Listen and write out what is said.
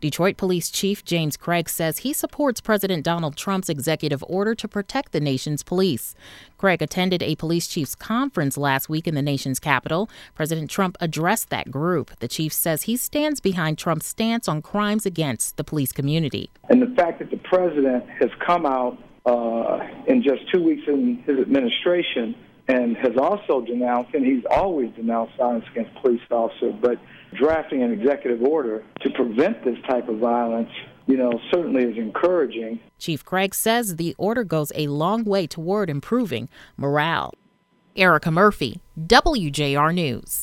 Detroit Police Chief James Craig says he supports President Donald Trump's executive order to protect the nation's police. Craig attended a police chiefs conference last week in the nation's capital. President Trump addressed that group. The chief says he stands behind Trump's stance on crimes against the police community. And the fact that the president has come out uh, in just two weeks in his administration and has also denounced, and he's always denounced violence against police officers, but drafting an executive order to prevent this type of violence, you know, certainly is encouraging. Chief Craig says the order goes a long way toward improving morale. Erica Murphy, WJR News.